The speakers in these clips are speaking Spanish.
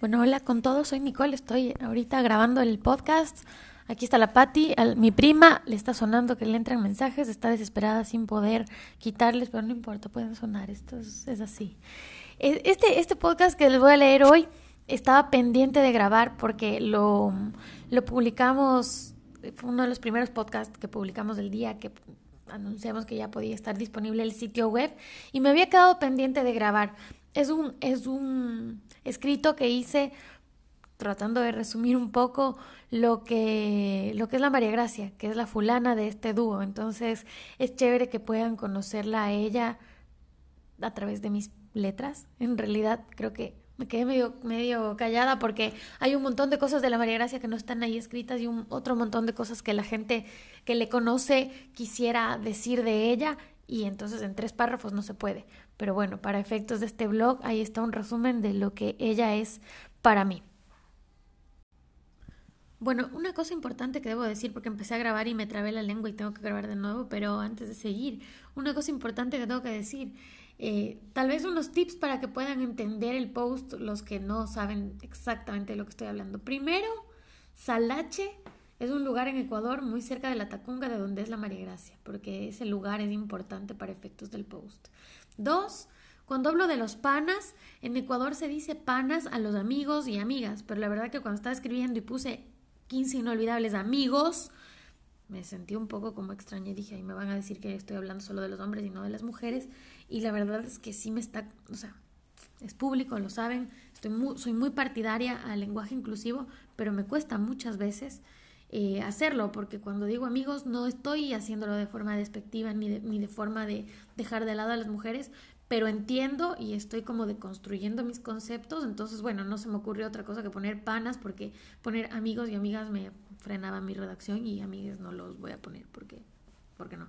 Bueno, hola con todos, soy Nicole, estoy ahorita grabando el podcast. Aquí está la Patti, mi prima, le está sonando que le entran mensajes, está desesperada sin poder quitarles, pero no importa, pueden sonar, esto es, así. E, este, este podcast que les voy a leer hoy estaba pendiente de grabar porque lo, lo publicamos, fue uno de los primeros podcasts que publicamos del día que anunciamos que ya podía estar disponible el sitio web y me había quedado pendiente de grabar. Es un, es un escrito que hice tratando de resumir un poco lo que, lo que es la María Gracia, que es la fulana de este dúo. Entonces es chévere que puedan conocerla a ella a través de mis letras. En realidad creo que me quedé medio, medio callada porque hay un montón de cosas de la María Gracia que no están ahí escritas y un otro montón de cosas que la gente que le conoce quisiera decir de ella y entonces en tres párrafos no se puede. Pero bueno, para efectos de este blog, ahí está un resumen de lo que ella es para mí. Bueno, una cosa importante que debo decir, porque empecé a grabar y me trabé la lengua y tengo que grabar de nuevo, pero antes de seguir, una cosa importante que tengo que decir, eh, tal vez unos tips para que puedan entender el post los que no saben exactamente de lo que estoy hablando. Primero, Salache es un lugar en Ecuador muy cerca de la Tacunga, de donde es la María Gracia, porque ese lugar es importante para efectos del post. Dos, cuando hablo de los panas, en Ecuador se dice panas a los amigos y amigas, pero la verdad que cuando estaba escribiendo y puse 15 inolvidables amigos, me sentí un poco como extraña y dije, ahí me van a decir que estoy hablando solo de los hombres y no de las mujeres. Y la verdad es que sí me está, o sea, es público, lo saben, estoy soy muy partidaria al lenguaje inclusivo, pero me cuesta muchas veces eh, hacerlo, porque cuando digo amigos no estoy haciéndolo de forma despectiva ni de, ni de forma de dejar de lado a las mujeres, pero entiendo y estoy como deconstruyendo mis conceptos, entonces bueno, no se me ocurrió otra cosa que poner panas, porque poner amigos y amigas me frenaba mi redacción y amigues no los voy a poner, porque, porque no.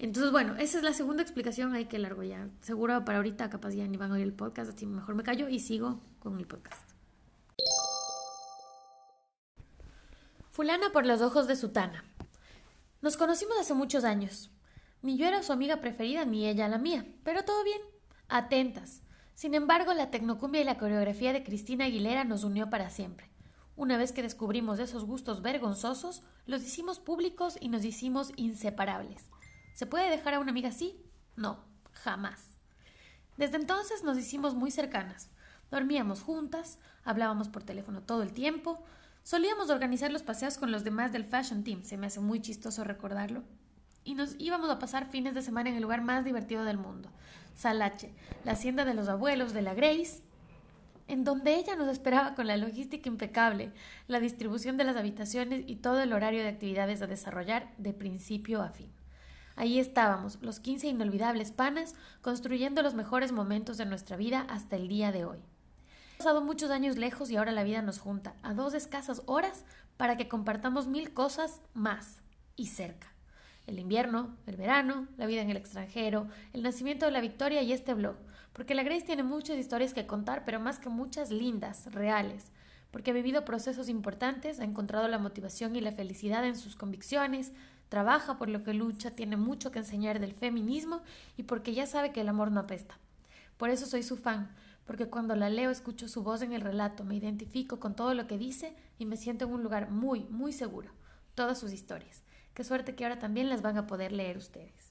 Entonces, bueno, esa es la segunda explicación, hay que largo ya. Seguro para ahorita capaz ya ni van a oír el podcast, así mejor me callo y sigo con mi podcast. Fulana por los ojos de Sutana. Nos conocimos hace muchos años. Ni yo era su amiga preferida ni ella la mía, pero todo bien. Atentas. Sin embargo, la tecnocumbia y la coreografía de Cristina Aguilera nos unió para siempre. Una vez que descubrimos esos gustos vergonzosos, los hicimos públicos y nos hicimos inseparables. ¿Se puede dejar a una amiga así? No, jamás. Desde entonces nos hicimos muy cercanas. Dormíamos juntas, hablábamos por teléfono todo el tiempo, Solíamos organizar los paseos con los demás del Fashion Team, se me hace muy chistoso recordarlo. Y nos íbamos a pasar fines de semana en el lugar más divertido del mundo, Salache, la hacienda de los abuelos de la Grace, en donde ella nos esperaba con la logística impecable, la distribución de las habitaciones y todo el horario de actividades a desarrollar de principio a fin. Ahí estábamos, los quince inolvidables panas, construyendo los mejores momentos de nuestra vida hasta el día de hoy pasado muchos años lejos y ahora la vida nos junta a dos escasas horas para que compartamos mil cosas más y cerca. El invierno, el verano, la vida en el extranjero, el nacimiento de la victoria y este blog. Porque la Grace tiene muchas historias que contar, pero más que muchas lindas, reales. Porque ha vivido procesos importantes, ha encontrado la motivación y la felicidad en sus convicciones, trabaja por lo que lucha, tiene mucho que enseñar del feminismo y porque ya sabe que el amor no apesta. Por eso soy su fan, porque cuando la leo escucho su voz en el relato, me identifico con todo lo que dice y me siento en un lugar muy, muy seguro. Todas sus historias. Qué suerte que ahora también las van a poder leer ustedes.